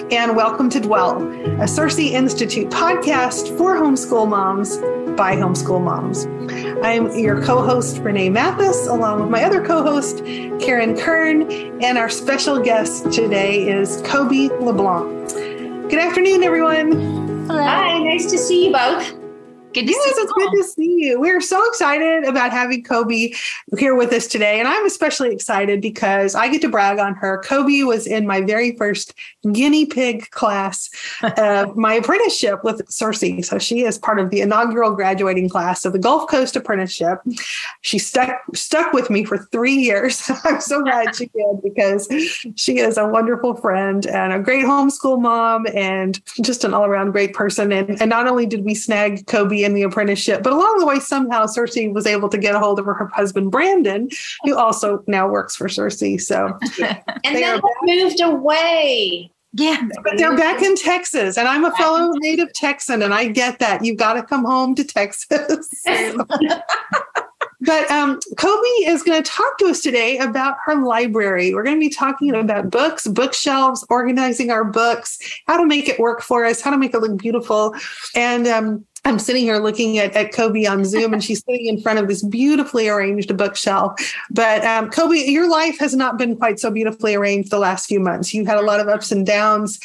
Hello, and welcome to Dwell, a Circe Institute podcast for homeschool moms by homeschool moms. I'm your co host, Renee Mathis, along with my other co host, Karen Kern, and our special guest today is Kobe LeBlanc. Good afternoon, everyone. Hello. Hi, nice to see you both. Good to yes, see you. it's good to see you. We're so excited about having Kobe here with us today. And I'm especially excited because I get to brag on her. Kobe was in my very first guinea pig class of my apprenticeship with Circe. So she is part of the inaugural graduating class of the Gulf Coast Apprenticeship. She stuck stuck with me for three years. I'm so glad she did because she is a wonderful friend and a great homeschool mom and just an all-around great person. And, and not only did we snag Kobe in the apprenticeship. But along the way, somehow Circe was able to get a hold of her, her husband, Brandon, who also now works for Circe. So, and then moved away. Yeah. But they're back in Texas, and I'm a fellow native Texan, and I get that. You've got to come home to Texas. But um, Kobe is going to talk to us today about her library. We're going to be talking about books, bookshelves, organizing our books, how to make it work for us, how to make it look beautiful. And um, I'm sitting here looking at, at Kobe on Zoom, and she's sitting in front of this beautifully arranged bookshelf. But um, Kobe, your life has not been quite so beautifully arranged the last few months. You've had a lot of ups and downs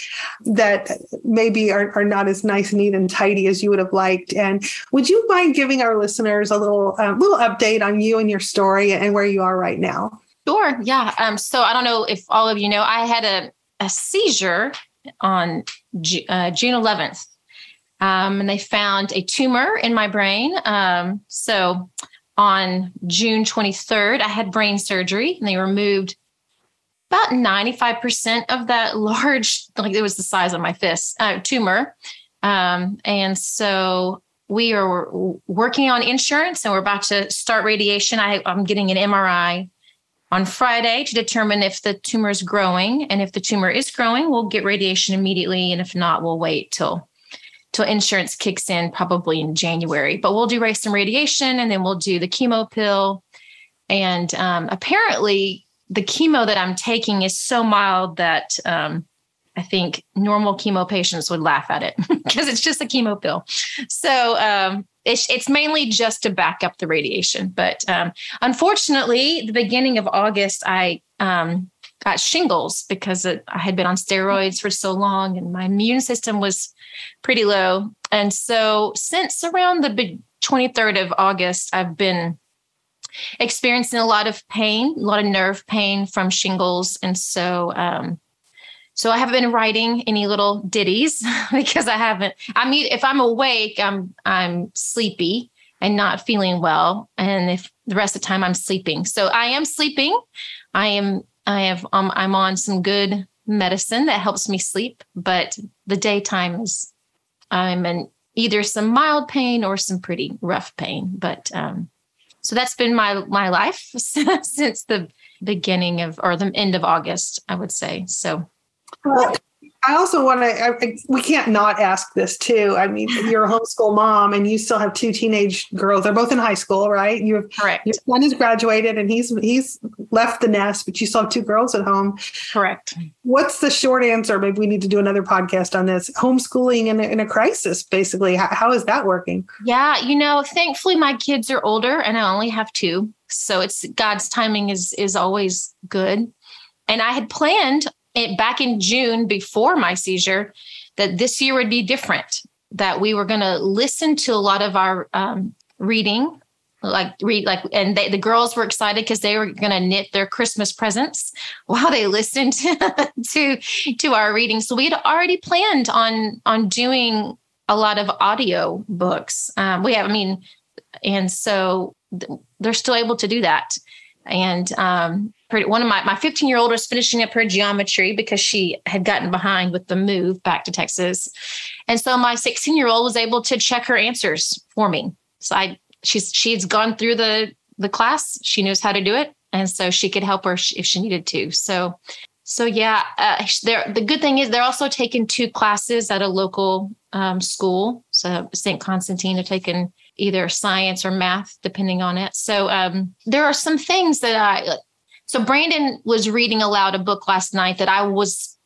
that maybe are, are not as nice, neat, and tidy as you would have liked. And would you mind giving our listeners a little um, little update on you and your story and where you are right now? Sure. Yeah. Um, so I don't know if all of you know, I had a, a seizure on uh, June 11th um, and they found a tumor in my brain. Um, so on June 23rd, I had brain surgery and they removed about 95% of that large, like it was the size of my fist, uh, tumor. Um, and so we are working on insurance and we're about to start radiation. I, I'm getting an MRI on Friday to determine if the tumor is growing. And if the tumor is growing, we'll get radiation immediately. And if not, we'll wait till till insurance kicks in probably in January. But we'll do some radiation and then we'll do the chemo pill. And um, apparently, the chemo that I'm taking is so mild that um, I think normal chemo patients would laugh at it because it's just a chemo pill. So um, it's, it's, mainly just to back up the radiation. But um, unfortunately, the beginning of August, I um, got shingles because it, I had been on steroids for so long and my immune system was pretty low. And so since around the 23rd of August, I've been experiencing a lot of pain, a lot of nerve pain from shingles. And so, um, so I haven't been writing any little ditties because I haven't. I mean, if I'm awake, I'm I'm sleepy and not feeling well, and if the rest of the time I'm sleeping, so I am sleeping. I am I have um, I'm on some good medicine that helps me sleep, but the daytime is I'm in either some mild pain or some pretty rough pain. But um, so that's been my my life since the beginning of or the end of August, I would say. So. Well, I also want to, we can't not ask this too. I mean, you're a homeschool mom and you still have two teenage girls. They're both in high school, right? You have, Correct. Your son has graduated and he's, he's left the nest, but you still have two girls at home. Correct. What's the short answer? Maybe we need to do another podcast on this homeschooling in a, in a crisis, basically. How, how is that working? Yeah. You know, thankfully my kids are older and I only have two. So it's God's timing is, is always good. And I had planned it back in June before my seizure that this year would be different, that we were going to listen to a lot of our um, reading like read like and they, the girls were excited because they were going to knit their christmas presents while they listened to, to our reading. So we had already planned on on doing a lot of audio books. Um, we have i mean and so th- they're still able to do that. And um, one of my my 15 year old was finishing up her geometry because she had gotten behind with the move back to Texas, and so my 16 year old was able to check her answers for me. So I she's she's gone through the the class, she knows how to do it, and so she could help her if she needed to. So so yeah, uh. The good thing is they're also taking two classes at a local um, school. So St. Constantine have taken either science or math, depending on it. So um, there are some things that I. So Brandon was reading aloud a book last night that I was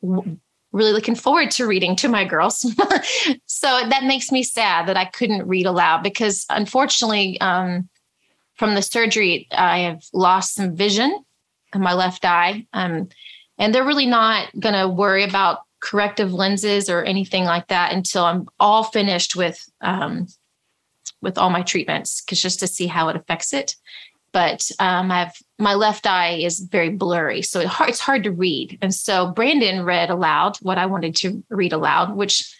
really looking forward to reading to my girls. so that makes me sad that I couldn't read aloud because unfortunately, um, from the surgery, I have lost some vision in my left eye. Um, and they're really not going to worry about corrective lenses or anything like that until I'm all finished with um, with all my treatments, because just to see how it affects it. But um, I've my left eye is very blurry, so it, it's hard to read. And so Brandon read aloud what I wanted to read aloud, which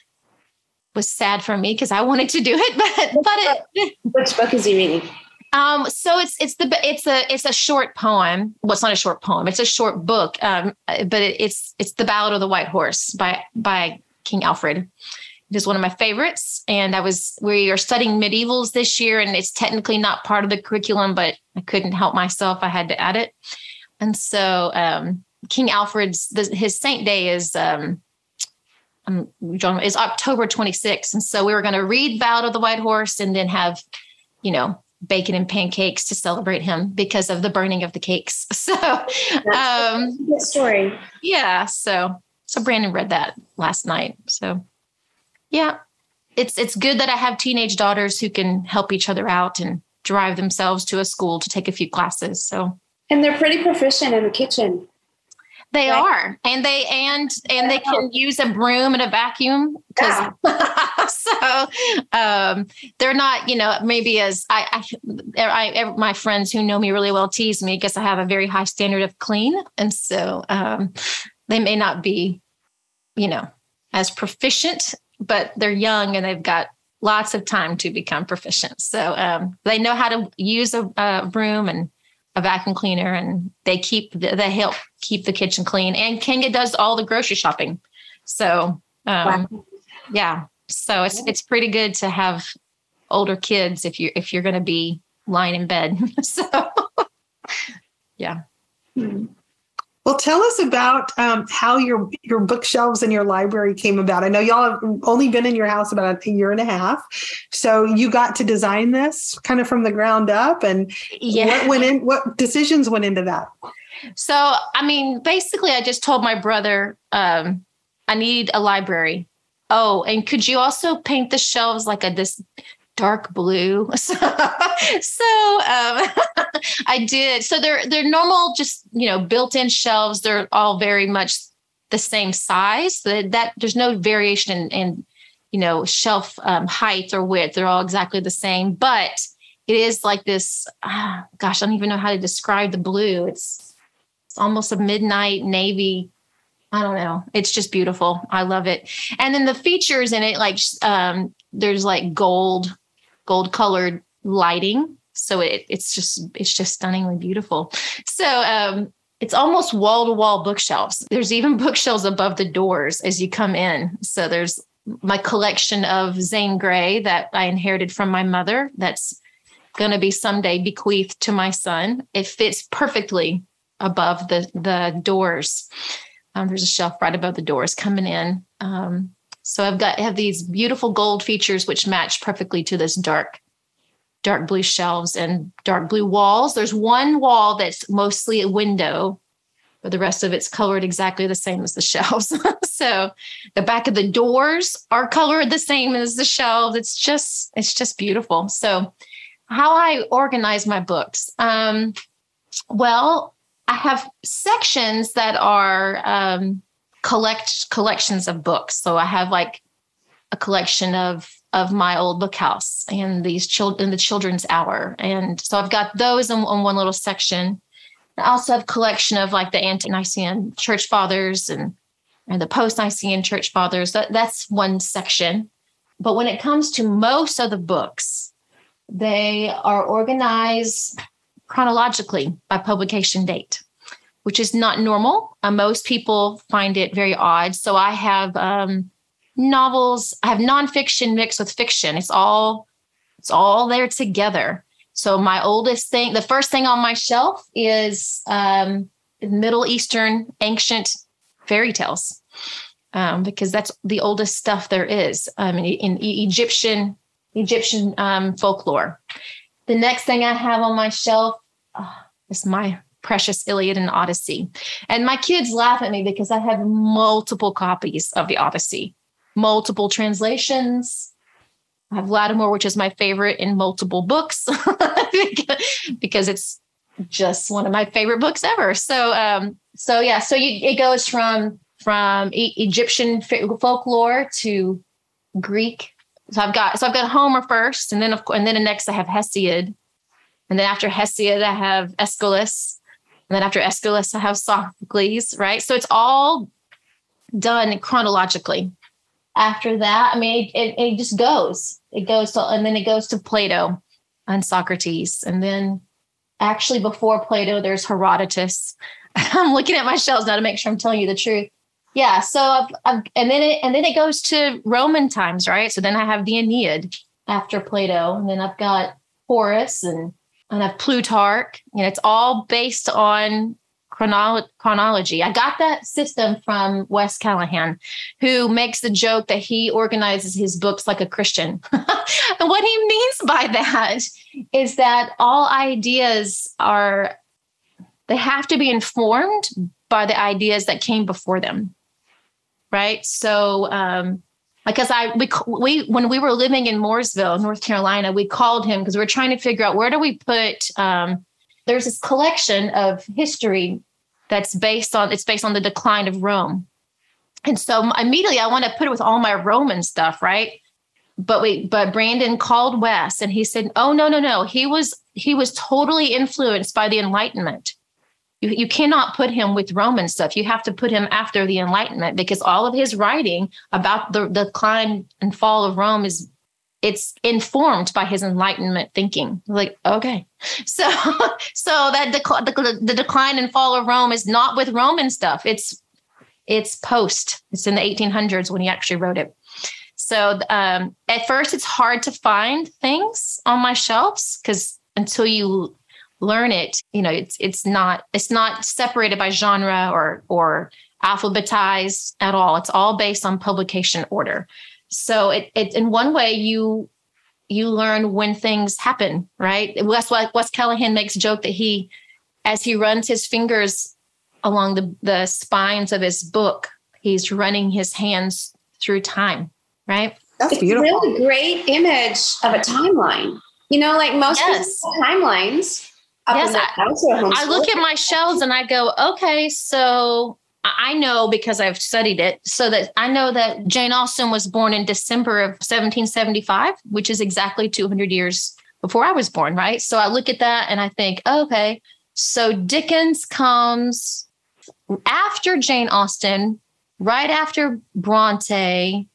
was sad for me because I wanted to do it. But but it, which book is he reading? Um, so it's it's the it's a it's a short poem. Well, it's not a short poem. It's a short book. Um, but it, it's it's the Ballad of the White Horse by by King Alfred. It is one of my favorites. And I was, we are studying medievals this year, and it's technically not part of the curriculum, but I couldn't help myself. I had to add it. And so um, King Alfred's, the, his saint day is, um, um, is October 26th. And so we were going to read Ballad of the White Horse and then have, you know, bacon and pancakes to celebrate him because of the burning of the cakes. So, um, good story. Yeah. So, so Brandon read that last night. So yeah, it's it's good that I have teenage daughters who can help each other out and drive themselves to a school to take a few classes. So and they're pretty proficient in the kitchen. They right? are, and they and and they can use a broom and a vacuum because yeah. so um, they're not, you know, maybe as I, I, I, my friends who know me really well tease me because I have a very high standard of clean, and so um, they may not be, you know, as proficient but they're young and they've got lots of time to become proficient. So um, they know how to use a, a, broom and a vacuum cleaner, and they keep they help keep the kitchen clean. And Kanga does all the grocery shopping. So um, wow. yeah, so it's it's pretty good to have older kids if you if you're going to be lying in bed. so yeah. Hmm. Well, tell us about um, how your your bookshelves and your library came about. I know y'all have only been in your house about a year and a half, so you got to design this kind of from the ground up. And yeah. what went in? What decisions went into that? So, I mean, basically, I just told my brother, um, I need a library. Oh, and could you also paint the shelves like a this dark blue. So, um, I did. So they're they're normal, just you know, built-in shelves. They're all very much the same size. That, that there's no variation in, in you know shelf um, height or width. They're all exactly the same. But it is like this. Ah, gosh, I don't even know how to describe the blue. It's it's almost a midnight navy I don't know. It's just beautiful. I love it. And then the features in it, like um, there's like gold gold colored lighting. So it, it's just it's just stunningly beautiful. So um, it's almost wall to wall bookshelves. There's even bookshelves above the doors as you come in. So there's my collection of Zane Grey that I inherited from my mother. That's going to be someday bequeathed to my son. It fits perfectly above the the doors. Um, there's a shelf right above the doors coming in. Um, so I've got have these beautiful gold features which match perfectly to this dark dark blue shelves and dark blue walls. There's one wall that's mostly a window, but the rest of it's colored exactly the same as the shelves. so the back of the doors are colored the same as the shelves. It's just it's just beautiful. So how I organize my books. Um, well, I have sections that are um, collect collections of books. So I have like a collection of of my old book house and these children the children's hour. And so I've got those in, in one little section. I also have a collection of like the ante-Nicene church fathers and and the post-Nicene church fathers. That, that's one section. But when it comes to most of the books, they are organized chronologically by publication date, which is not normal. Uh, most people find it very odd. So I have um, novels. I have nonfiction mixed with fiction. It's all it's all there together. So my oldest thing, the first thing on my shelf is um, Middle Eastern ancient fairy tales, um, because that's the oldest stuff there is um, in, in Egyptian Egyptian um, folklore. The next thing I have on my shelf oh, is my precious Iliad and Odyssey. And my kids laugh at me because I have multiple copies of the Odyssey multiple translations. I have Lattimore, which is my favorite in multiple books because it's just one of my favorite books ever. So, um, so yeah, so you, it goes from from e- Egyptian folklore to Greek. So I've got so I've got Homer first, and then of course, and then the next I have Hesiod, and then after Hesiod I have Aeschylus, and then after Aeschylus I have Sophocles. Right, so it's all done chronologically after that, I mean, it, it, just goes. It goes to, and then it goes to Plato and Socrates. And then actually before Plato, there's Herodotus. I'm looking at my shelves now to make sure I'm telling you the truth. Yeah. So I've, I've, and then it, and then it goes to Roman times, right? So then I have the Aeneid after Plato, and then I've got Horace and and I have Plutarch. Know, it's all based on chronolo- chronology. I got that system from Wes Callihan, who makes the joke that he organizes his books like a Christian. and what he means by that is that all ideas are, they have to be informed by the ideas that came before them. Right. So, um, because I we we when we were living in Mooresville, North Carolina, we called him because we are trying to figure out where do we put um, there's this collection of history that's based on it's based on the decline of Rome. And so immediately I want to put it with all my Roman stuff, right? But we but Brandon called Wes and he said, "Oh no, no, no. He was he was totally influenced by the Enlightenment. You, you cannot put him with Roman stuff. You have to put him after the Enlightenment because all of his writing about the, decline and fall of Rome is it's informed by his enlightenment thinking. Like okay. So so that dec- the, the decline and fall of rome is not with roman stuff. It's it's post. It's in the 1800s when he actually wrote it. So um, at first it's hard to find things on my shelves because until you learn it you know it's it's not it's not separated by genre or or alphabetized at all it's all based on publication order so it, it in one way you you learn when things happen, right? That's why Wes Callihan makes a joke that he, as he runs his fingers along the, the spines of his book, he's running his hands through time, right? That's it's beautiful. a really great image of a timeline. You know, like most Yes. timelines. Yes, I- I look at my shelves and I go, okay, so I I know because I've studied it, so that I know that Jane Austen was born in December of 1775, which is exactly 200 years before I was born, right? So I look at that and I think, okay, so Dickens comes after Jane Austen, right after Bronte,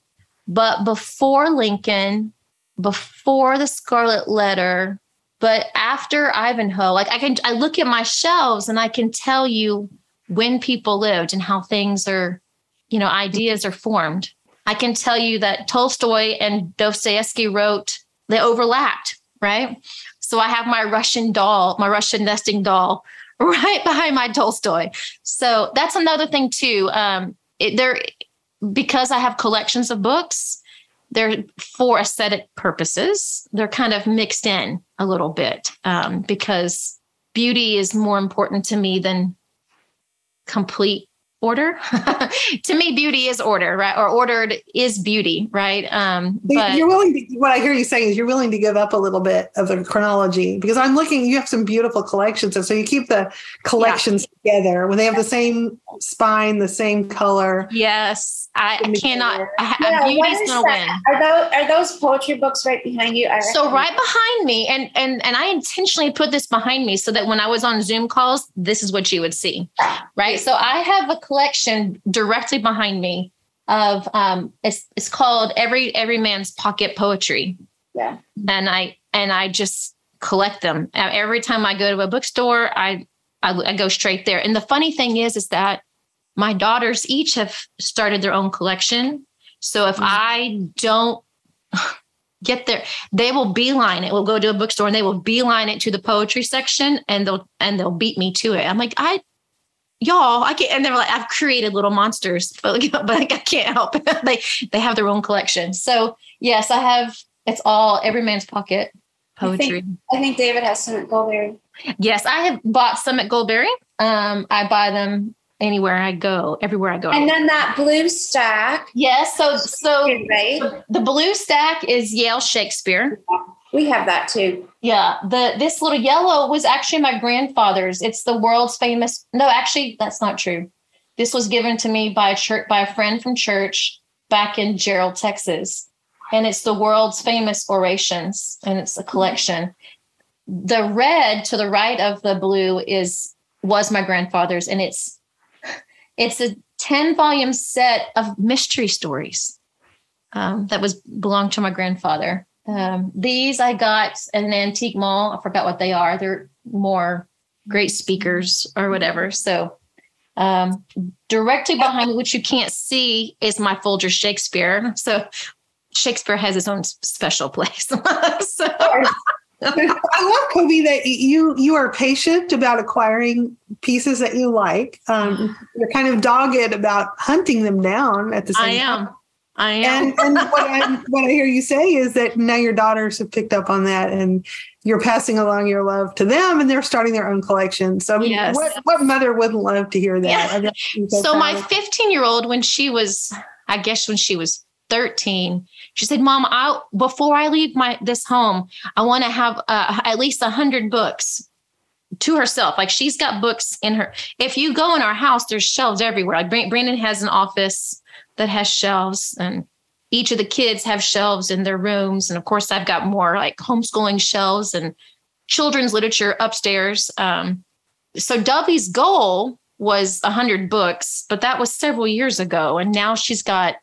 but before Lincoln, before the Scarlet Letter, but after Ivanhoe, like I can, I look at my shelves and I can tell you when people lived and how things are, you know, ideas are formed. I can tell you that Tolstoy and Dostoevsky wrote, they overlapped, right? So I have my Russian doll, my Russian nesting doll right behind my Tolstoy. So that's another thing too. Um, it, there, because I have collections of books, they're for aesthetic purposes. They're kind of mixed in a little bit um, because beauty is more important to me than complete order. To me beauty is order right? Or ordered is beauty right? Um but you're willing to what i hear you saying is you're willing to give up a little bit of the chronology because i'm looking you have some beautiful collections and so you keep the collections yeah. together. When they have the same spine the same color. Yes I, cannot. I, yeah, beauty's gonna win. Are those are those poetry books right behind you? so right behind me, and and and I intentionally put this behind me so that when I was on Zoom calls, this is what you would see, right? So I have a collection directly behind me of um, it's it's called every every man's pocket poetry. Yeah, and I and I just collect them every time I go to a bookstore. I I, I go straight there. And the funny thing is, is that my daughters each have started their own collection. So if mm-hmm. I don't get there, they will beeline it. We'll go to a bookstore and they will beeline it to the poetry section and they'll and they'll beat me to it. I'm like, I y'all, I can't and they're like, I've created little monsters, but, but like, I can't help it. they they have their own collection. So yes, I have it's all every man's pocket poetry. I think, I think David has some at Goldberry. Yes, I have bought some at Goldberry. Um, I buy them anywhere I go, everywhere I go. And then that blue stack. Yes. So so right? the blue stack is Yale Shakespeare. We have that too. Yeah. The this little yellow was actually my grandfather's. It's the world's famous. No, actually, that's not true. This was given to me by a church by a friend from church back in Gerald, Texas. And it's the world's famous orations, and it's a collection. The red to the right of the blue is was my grandfather's, and it's it's a 10 volume set of mystery stories um, that was belonged to my grandfather. Um, these I got at an antique mall. I forgot what they are. They're more great speakers or whatever. So um, directly behind me, which you can't see, is my Folger Shakespeare. So Shakespeare has his own special place. so I love Kobe that you you are patient about acquiring pieces that you like. Um, you're kind of dogged about hunting them down at the same I am. Time. I am. And, and what, I, what I hear you say is that now your daughters have picked up on that and you're passing along your love to them and they're starting their own collection. So, I mean, yes. what, what mother wouldn't love to hear that? Yeah. So, my 15 year old, when she was, I guess, when she was 13 she said mom i before i leave my this home i want to have uh, at least 100 books to herself. Like she's got books in her if you go in our house there's shelves everywhere. Like brandon has an office that has shelves and each of the kids have shelves in their rooms and of course i've got more like homeschooling shelves and children's literature upstairs. Um, so dubby's goal was 100 books but that was several years ago and now she's got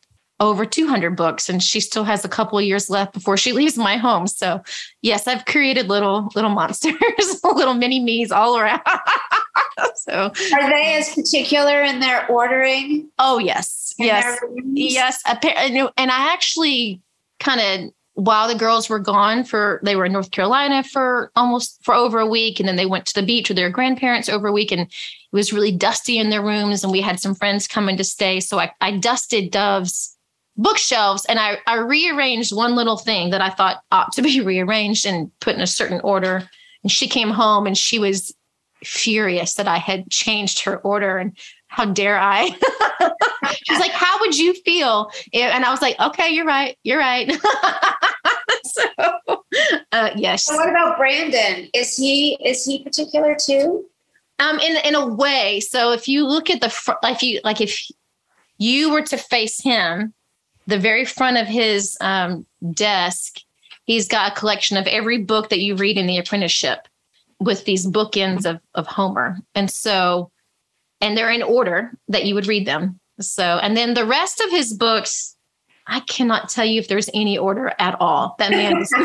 over 200 books and she still has a couple of years left before she leaves my home. So yes i've created little little monsters little mini me's all around. So are they as particular in their ordering? Oh yes. Yes. yes and i actually kind of while the girls were gone for they were in north carolina for almost for over a week and then they went to the beach with their grandparents over a week and it was really dusty in their rooms and we had some friends coming to stay. So i, I dusted dove's bookshelves and I, I rearranged one little thing that I thought ought to be rearranged and put in a certain order. And she came home and she was furious that I had changed her order. And how dare I? She's like, How would you feel? And I was like, Okay, you're right. You're right. so, uh, yes. So what about Brandon? Is he is he particular too? Um, in in a way. So if you look at the front, if you like, if you were to face him, the very front of his um, desk, he's got a collection of every book that you read in the apprenticeship with these bookends of, of Homer. And so, and they're in order that you would read them. So, and then the rest of his books, I cannot tell you if there's any order at all. That man is.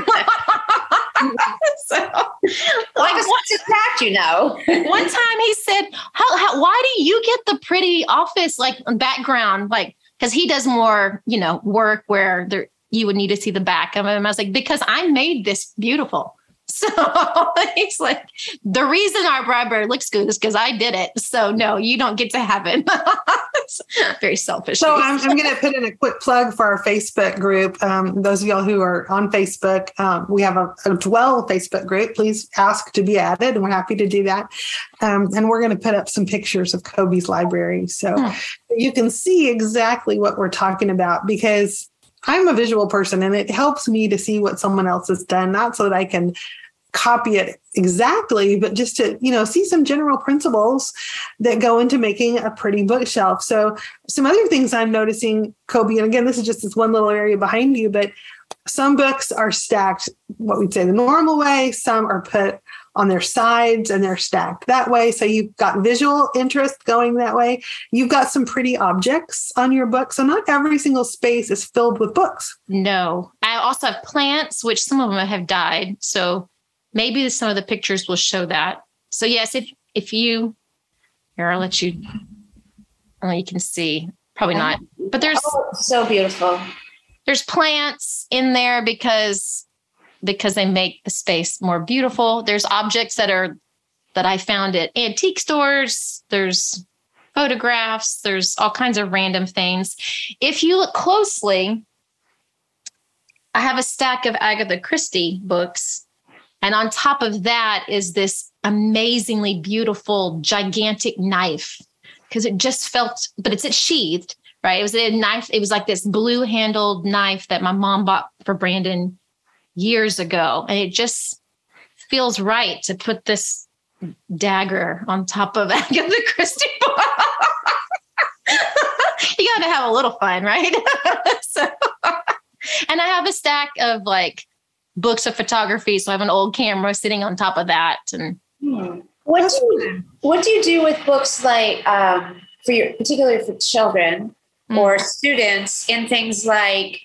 so, like what's attacked, you know. one time he said, how, how, why do you get the pretty office like background? Like, because he does more, you know, work where there you would need to see the back of him. I was like, because I made this beautiful. So he's like, the reason our library looks good is because I did it. So no, you don't get to have it. Very selfish. So I'm, I'm going to put in a quick plug for our Facebook group. Um, those of y'all who are on Facebook, um, we have a, a, Dwell Facebook group. Please ask to be added, and we're happy to do that. Um, and we're going to put up some pictures of Kobe's library so hmm. you can see exactly what we're talking about because I'm a visual person and it helps me to see what someone else has done, not so that I can copy it exactly, but just to, you know, see some general principles that go into making a pretty bookshelf. So some other things I'm noticing, Kobe, and again, this is just this one little area behind you, but some books are stacked what we'd say the normal way, some are put on their sides and they're stacked that way. So you've got visual interest going that way. You've got some pretty objects on your book. So not every single space is filled with books. No. I also have plants, which some of them have died. So maybe some of the pictures will show that. So yes, if if you here, I'll let you oh, you can see. Probably not. But there's oh, so beautiful. There's plants in there because because they make the space more beautiful. There's objects that are that I found at antique stores. There's photographs. There's all kinds of random things. If you look closely, I have a stack of Agatha Christie books. And on top of that is this amazingly beautiful, gigantic knife because it just felt, but it's it sheathed, right? It was a knife. It was like this blue handled knife that my mom bought for Brandon years ago. And it just feels right to put this dagger on top of Agatha Christie. you got to have a little fun, right? so, and I have a stack of like books of photography. So I have an old camera sitting on top of that. And hmm. what do you, what do you do with books like um, for your particularly for children mm. or students in things like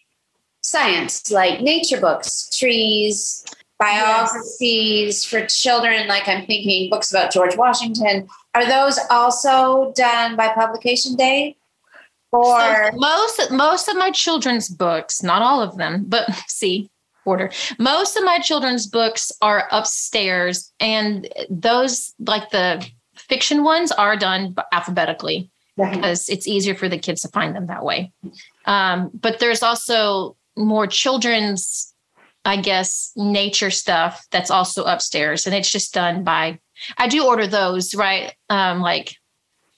science, like nature books, trees, biographies yes. for children. Like I'm thinking books about George Washington. Are those also done by publication day? Or so most most of my children's books, not all of them, but see, order. Most of my children's books are upstairs, and those like the fiction ones are done alphabetically because it's easier for the kids to find them that way. Um, but there's also more children's, I guess, nature stuff that's also upstairs. And it's just done by, I do order those, right? Um, like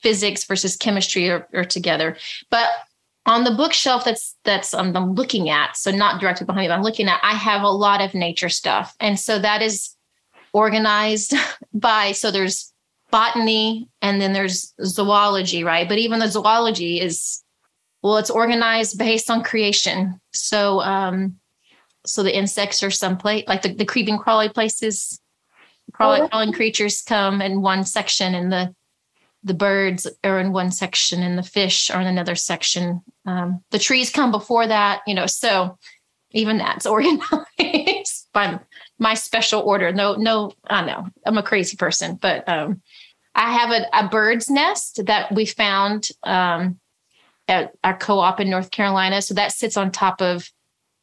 physics versus chemistry are, are together. But on the bookshelf that's that's um, I'm looking at, so not directly behind me, but I'm looking at, I have a lot of nature stuff. And so that is organized by so there's botany and then there's zoology, right? But even the zoology is well, it's organized based on creation. So, um, so the insects are someplace like the, the creeping crawly places, crawling, oh, crawling creatures come in one section, and the the birds are in one section, and the fish are in another section. Um, the trees come before that, you know. So even that's organized by my special order. No, no, I know I'm a crazy person, but um, I have a, a bird's nest that we found um, at our co-op in North Carolina. So that sits on top of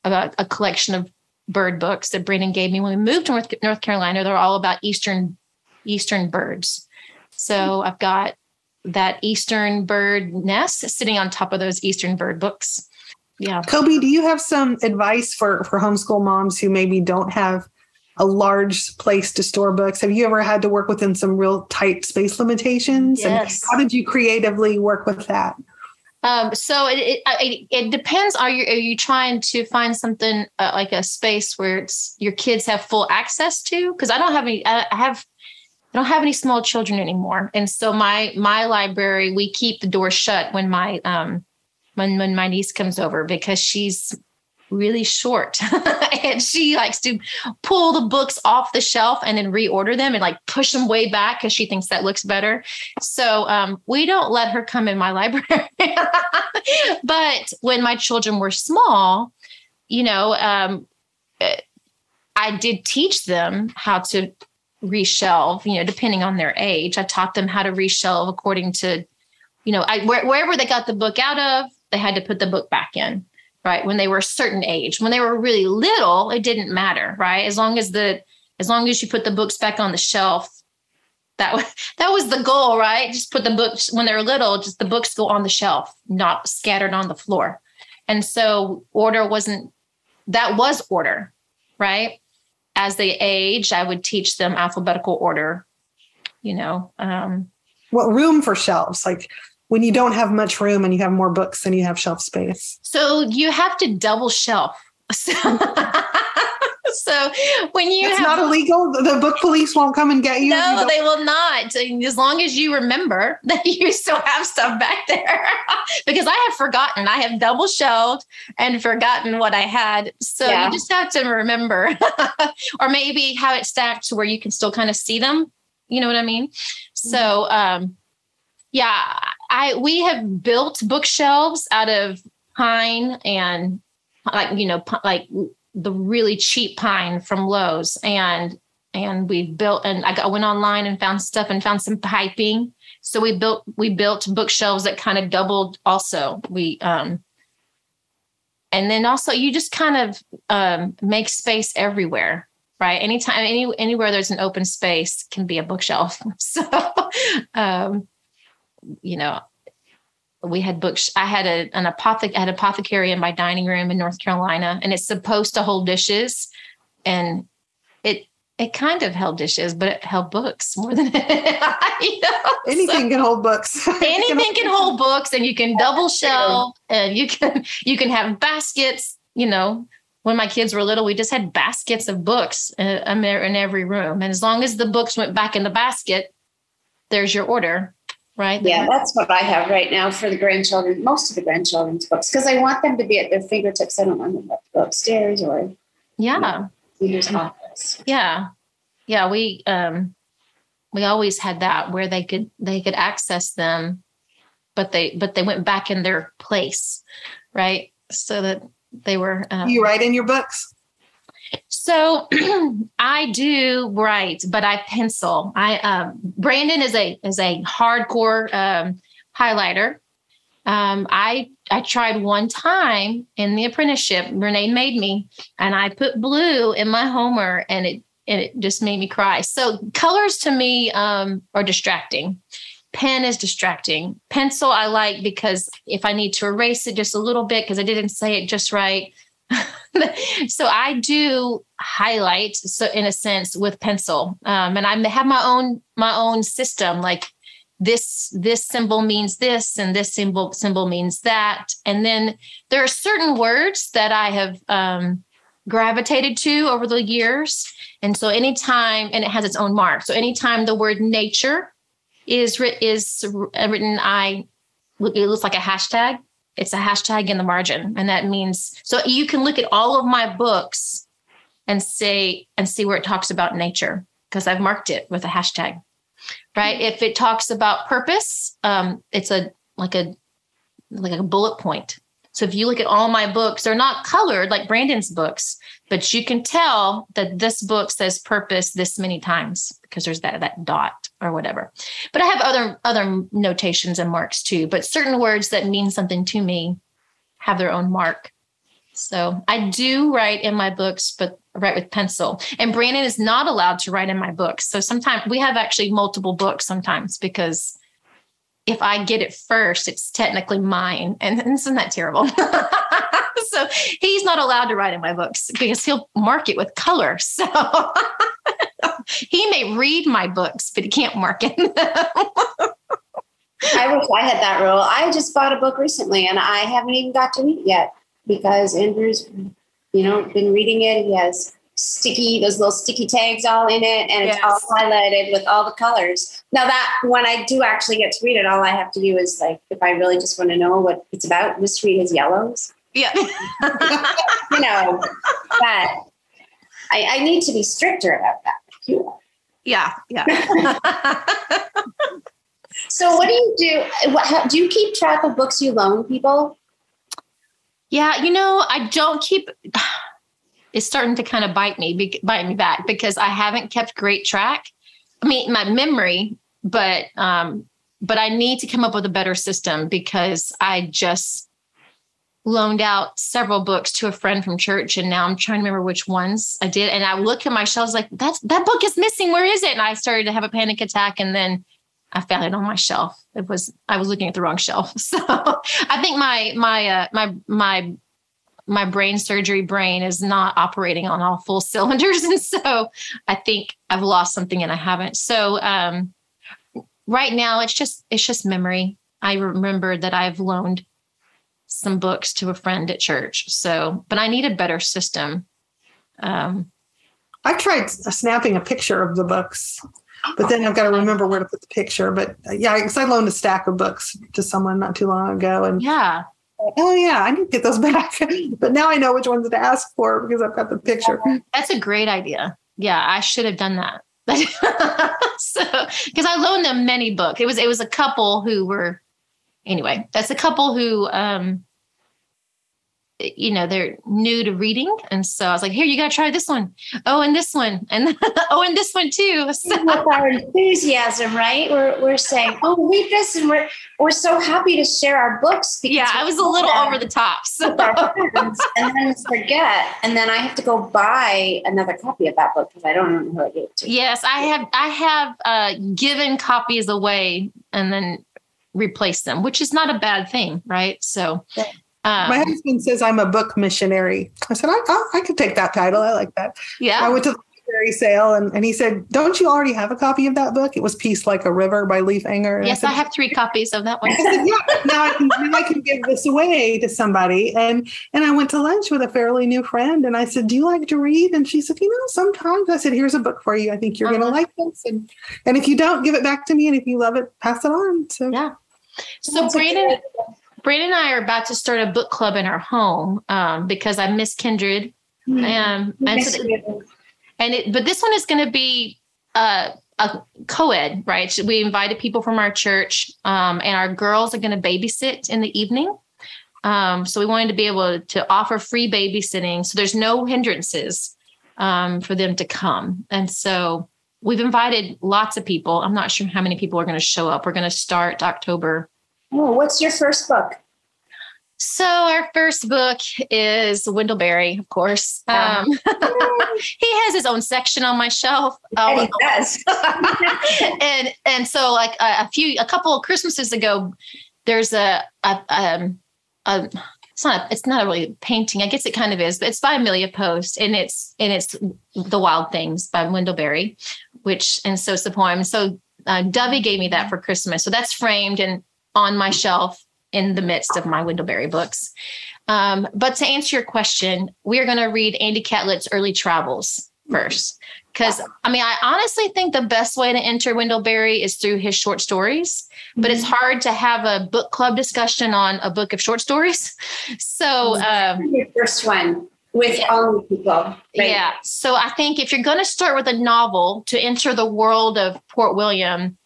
about a collection of bird books that Brandon gave me when we moved to North, North Carolina. They're all about Eastern Eastern birds. So I've got that Eastern bird nest sitting on top of those Eastern bird books. Yeah. Kobe, do you have some advice for for homeschool moms who maybe don't have a large place to store books? Have you ever had to work within some real tight space limitations? Yes. And how did you creatively work with that? Um, so it, it, it, it depends. Are you are you trying to find something uh, like a space where it's your kids have full access to? Because I don't have any. I have I don't have any small children anymore, and so my my library we keep the door shut when my um when when my niece comes over because she's really short. And she likes to pull the books off the shelf and then reorder them and like push them way back because she thinks that looks better. So um, we don't let her come in my library. But when my children were small you know um, i did teach them how to reshelve you know depending on their age. I taught them how to reshelve according to you know I, where, wherever they got the book out of they had to put the book back in, right? When they were a certain age. When they were really little, it didn't matter, right? As long as the as long as you put the books back on the shelf, that was that was the goal, right? Just put the books when they're little, just the books go on the shelf, not scattered on the floor. And so order wasn't that was order, right? As they age, I would teach them alphabetical order, you know. Um, what room for shelves? Like when you don't have much room and you have more books than you have shelf space. So you have to double shelf. so when you it's have, not illegal. The book police won't come and get you no you they will not. As long as you remember that you still have stuff back there. Because i have forgotten. I have double shelved and forgotten what i had. So yeah. you just have to remember. Or maybe how it stacked to where you can still kind of see them. You know what i mean? So um yeah i we have built bookshelves out of pine and like you know like the really cheap pine from Lowe's and and we built and I got, went online and found stuff and found some piping. So we built we built bookshelves that kind of doubled also. We um and then also you just kind of um make space everywhere, right? Anytime any anywhere there's an open space can be a bookshelf. So um you know, we had books. I had a, an apothec- I had apothecary in my dining room in North Carolina, and it's supposed to hold dishes, and it it kind of held dishes, but it held books more than you know? anything so, can hold books. anything can hold books, and you can double shelf, and you can you can have baskets. You know, when my kids were little, we just had baskets of books uh, in every room, and as long as the books went back in the basket, there's your order right? Yeah, that's what I have right now for the grandchildren, most of the grandchildren's books, because I want them to be at their fingertips. I don't want them to go upstairs or yeah, you know, office. Yeah, yeah. We um, we always had that where they could they could access them, but they but they went back in their place, right? So that they were. Um, you write in your books. So I do write, but I pencil. I um, Brandon is a is a hardcore um, highlighter. Um, I I tried one time in the apprenticeship. Renee made me, and I put blue in my Homer, and it and it just made me cry. So colors to me um, are distracting. Pen is distracting. Pencil I like because if I need to erase it just a little bit because I didn't say it just right, so I do highlight, so in a sense, with pencil, um, and I have my own my own system. Like this this symbol means this, and this symbol symbol means that, and then there are certain words that I have um, gravitated to over the years, and so anytime, and it has its own mark. So anytime the word nature is is written, I it looks like a hashtag it's a hashtag in the margin. And that means so you can look at all of my books and say and see where it talks about nature because I've marked it with a hashtag. Right. Mm-hmm. If it talks about purpose, um, it's a like a like a bullet point. So if you look at all my books, they're not colored like Brandon's books, but you can tell that this book says purpose this many times because there's that that dot or whatever. But I have other other notations and marks too, but certain words that mean something to me have their own mark. So I do write in my books, but write with pencil. And Brandon is not allowed to write in my books. So sometimes we have actually multiple books sometimes because if I get it first, it's technically mine. And isn't that terrible? so he's not allowed to write in my books because he'll mark it with color. So he may read my books, but he can't mark it. I wish I had that rule. I just bought a book recently and I haven't even got to read it yet because Andrew's, you know, been reading it. He has sticky, those little sticky tags all in it, and it's all highlighted with all the colors. Now that when I do actually get to read it, all I have to do is like, if I really just want to know what it's about, just read his yellows. Yeah. you know, but I, I need to be stricter about that. Yeah, yeah. so, what do you do? What, how, do you keep track of books you loan people? Yeah, you know, I don't keep. It's starting to kind of bite me, bite me back because I haven't kept great track. I mean, my memory, but um, but I need to come up with a better system because I just loaned out several books to a friend from church and now I'm trying to remember which ones I did. And I look at my shelves like that's that book is missing. Where is it? And I started to have a panic attack and then I found it on my shelf. It was I was looking at the wrong shelf. So I think my my uh, my my my brain surgery brain is not operating on all full cylinders and so I think I've lost something and I haven't. So um right now it's just it's just memory. I remember that I've loaned some books to a friend at church. So, but I need a better system. Um, I've tried snapping a picture of the books, but then I've got to remember where to put the picture. But uh, yeah, because I loaned a stack of books to someone not too long ago, and yeah, oh yeah, I need to get those back. but now I know which ones to ask for because I've got the picture. That's a great idea. Yeah, I should have done that. so, because I loaned them many books. It was it was a couple who were anyway, that's a couple who, um, you know, they're new to reading. And so I was like, here, you got to try this one. Oh, and this one. And oh, and this one too. So. With our enthusiasm, right? We're, we're saying, oh, read this. And we're, we're so happy to share our books. Yeah, I was a little over the top. So. and then forget. And then I have to go buy another copy of that book because I don't know who I gave it to. Yes, I have, I have uh, given copies away and then replace them, which is not a bad thing, right? So, um, my husband says I'm a book missionary. I said I, I, I could take that title. I like that. Yeah. I went to the sale and, and he said, "Don't you already have a copy of that book?" It was "Peace Like a River" by Leif Enger. And yes, I, said, I, have three copies of that one. I said, "Yeah, now I can now I can give this away to somebody." And and I went to lunch with a fairly new friend, and I said, "Do you like to read?" And she said, "You know, sometimes." I said, "Here's a book for you. I think you're uh-huh. going to like this." And and if you don't, give it back to me, and if you love it, pass it on. So yeah. So Brandon, Brandon and I are about to start a book club in our home um, because I miss Kindred, mm-hmm. um, and, so and it, but this one is going to be uh, a co-ed, right? We invited people from our church, um, and our girls are going to babysit in the evening. Um, so we wanted to be able to offer free babysitting, so there's no hindrances um, for them to come, and so we've invited lots of people. I'm not sure how many people are going to show up. We're going to start October. Oh, what's your first book? So our first book is Wendell Berry, of course. Um, he has his own section on my shelf. And he does. and and so like a, a, few, a couple of Christmases ago, there's a, a, um, a it's not it's not a really painting. I guess it kind of is, but it's by Amelia Post, and it's and it's The Wild Things by Wendell Berry, which and so it's the poem. So uh, Dovey gave me that for Christmas, so that's framed and on my shelf in the midst of my Wendell Berry books. Um, but to answer your question, we are going to read Andy Catlett's Early Travels first. Because I mean, I honestly think the best way to enter Wendell Berry is through his short stories, but mm-hmm. it's hard to have a book club discussion on a book of short stories. So, um, your first one with yeah. all people. Right? Yeah. So I think if you're going to start with a novel to enter the world of Port William,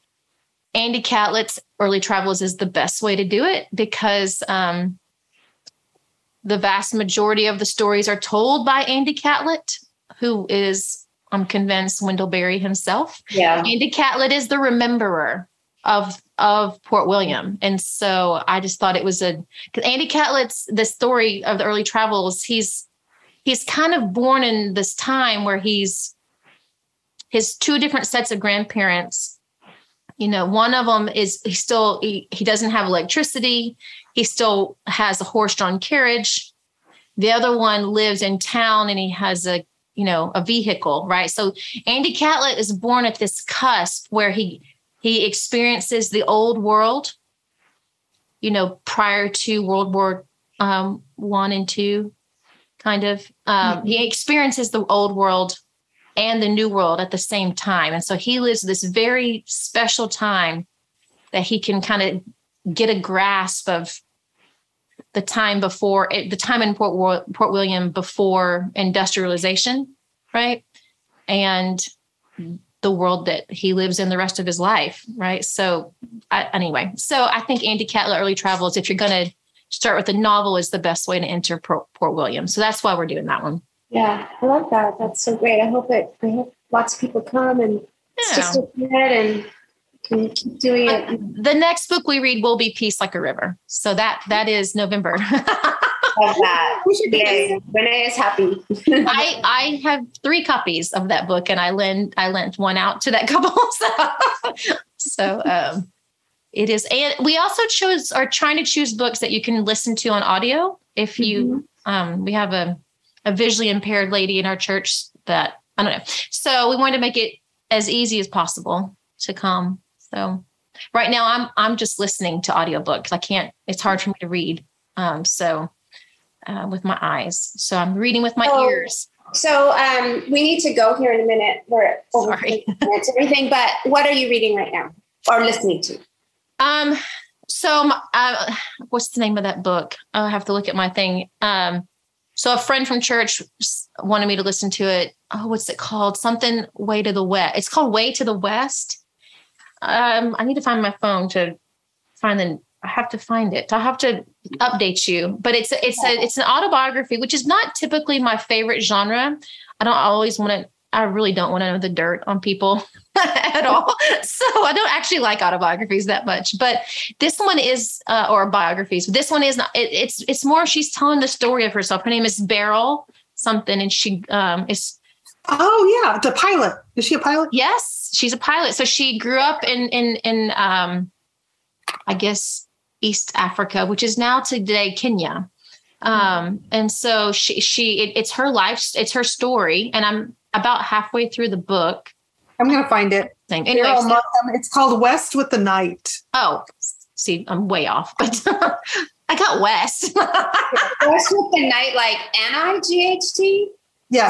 Andy Catlett's Early Travels is the best way to do it because um, the vast majority of the stories are told by Andy Catlett, who is, I'm convinced, Wendell Berry himself. Yeah. Andy Catlett is the rememberer of of Port William. And so I just thought it was a because Andy Catlett's the story of the early travels, he's he's kind of born in this time where he's his two different sets of grandparents you know one of them is he still he, he doesn't have electricity. He still has a horse-drawn carriage. The other one lives in town and he has a you know a vehicle right? So andy catlett is born at this cusp where he he experiences the old world you know prior to world war um, one and two kind of. Um, mm-hmm. he experiences the old world and the new world at the same time. And so he lives this very special time that he can kind of get a grasp of the time before eh, the time in Port, Port William before industrialization, right? And the world that he lives in the rest of his life, right? So, I, anyway, so I think Andy Catlett Early Travels, if you're going to start with a novel, is the best way to enter Port, Port William. So that's why we're doing that one. Yeah, I love that. That's so great. I hope it. I hope lots of people come and yeah. just ahead and can keep doing it. The next book we read will be Peace Like a River. So that that is November. love that. Renee is happy. I I have three copies of that book, and I lend I lent one out to that couple. So, so um, it is, and we also chose are trying to choose books that you can listen to on audio. If you, mm-hmm. um, we have a a visually impaired lady in our church that I don't know. So we wanted to make it as easy as possible to come. So right now I'm I'm just listening to audiobooks. I can't. It's hard for me to read. Um, so uh, with my eyes. So I'm reading with my oh, ears. So um, we need to go here in a minute. We're over Sorry. minutes, everything. But what are you reading right now or listening to? Um. So uh, what's the name of that book? I have to look at my thing. Um. So a friend from church wanted me to listen to it. Oh, what's it called? Something Way to the West. It's called Way to the West. Um, I need to find my phone to find the I have to find it. I have to update you. But it's it's a it's an autobiography, which is not typically my favorite genre. I don't always want to. I really don't want to know the dirt on people at all. So I don't actually like autobiographies that much. But this one is, uh, or biographies. This one is not. It, it's it's more. She's telling the story of herself. Her name is Beryl something, and she um is. Oh yeah, the pilot. Is she a pilot? Yes, she's a pilot. So she grew up in in in um, I guess East Africa, which is now today Kenya. Um, and so she she it, it's her life, it's her story, and I'm about halfway through the book. I'm gonna find it. Thing. Anyway, so, it's called West with the Night. Oh, see, I'm way off, but I got West. West with the Night, like N I G H T. Yeah,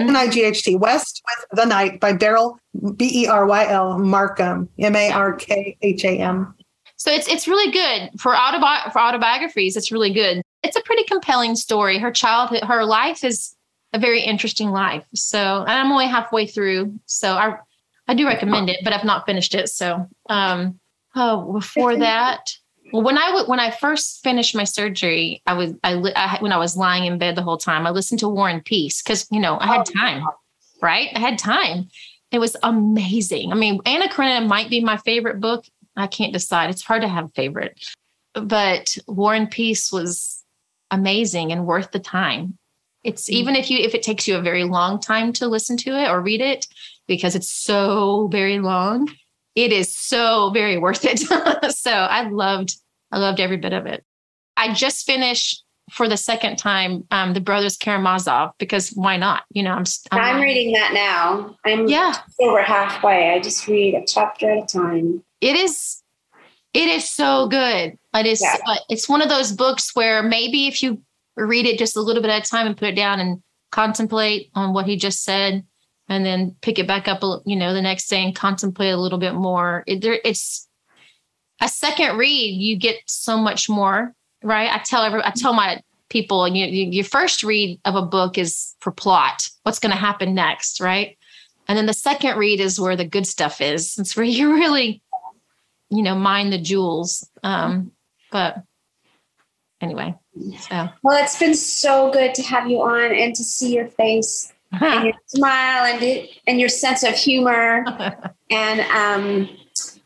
N I G H T. West with the Night by Beryl B E R Y L Markham M A R K H A M. So it's it's really good for autobi- for autobiographies. It's really good. It's a pretty compelling story. Her childhood, her life is a very interesting life. So and I'm only halfway through. So I I do recommend it, but I've not finished it. So um oh before that. Well, when I when I first finished my surgery, I was I, I when I was lying in bed the whole time, I listened to War and Peace because you know I had oh, time, right? I had time. It was amazing. I mean, Anna Karenina might be my favorite book I can't decide. It's hard to have a favorite. But War and Peace was amazing and worth the time. It's mm-hmm. even if you if it takes you a very long time to listen to it or read it because it's so very long, it is so very worth it. so I loved I loved every bit of it. I just finished for the second time um, the brothers karamazov because why not you know i'm i'm, I'm reading that now i'm yeah over halfway i just read a chapter at a time it is it is so good. It is yeah. it's one of those books where maybe if you read it just a little bit at a time and put it down and contemplate on what he just said and then pick it back up you know the next day and contemplate a little bit more. It, there, it's a second read you get so much more right? I tell every i tell my people you, you, your first read of a book is for plot. What's going to happen next right? And then the second read is where the good stuff is. It's where you really you know, mine the jewels. Um, but anyway, so well, it's been so good to have you on and to see your face and your smile and and your sense of humor, and um,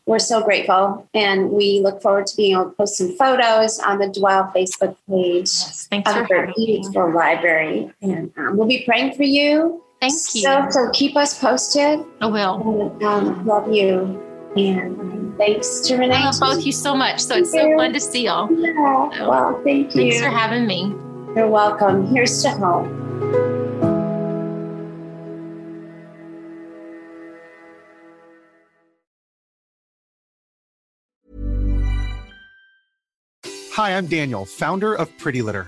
we're so grateful. And we look forward to being able to post some photos on the Dwell Facebook page yes, thanks of our beautiful library, and um, we'll be praying for you. Thank you. So, so keep us posted. I will. And, um, love you. And um, thanks to Renee. I love both you so much. So it's so fun to see y'all. Yeah. So, well, thank you. Thanks for having me. You're welcome. Here's to hope. Hi, I'm Daniel, founder of Pretty Litter.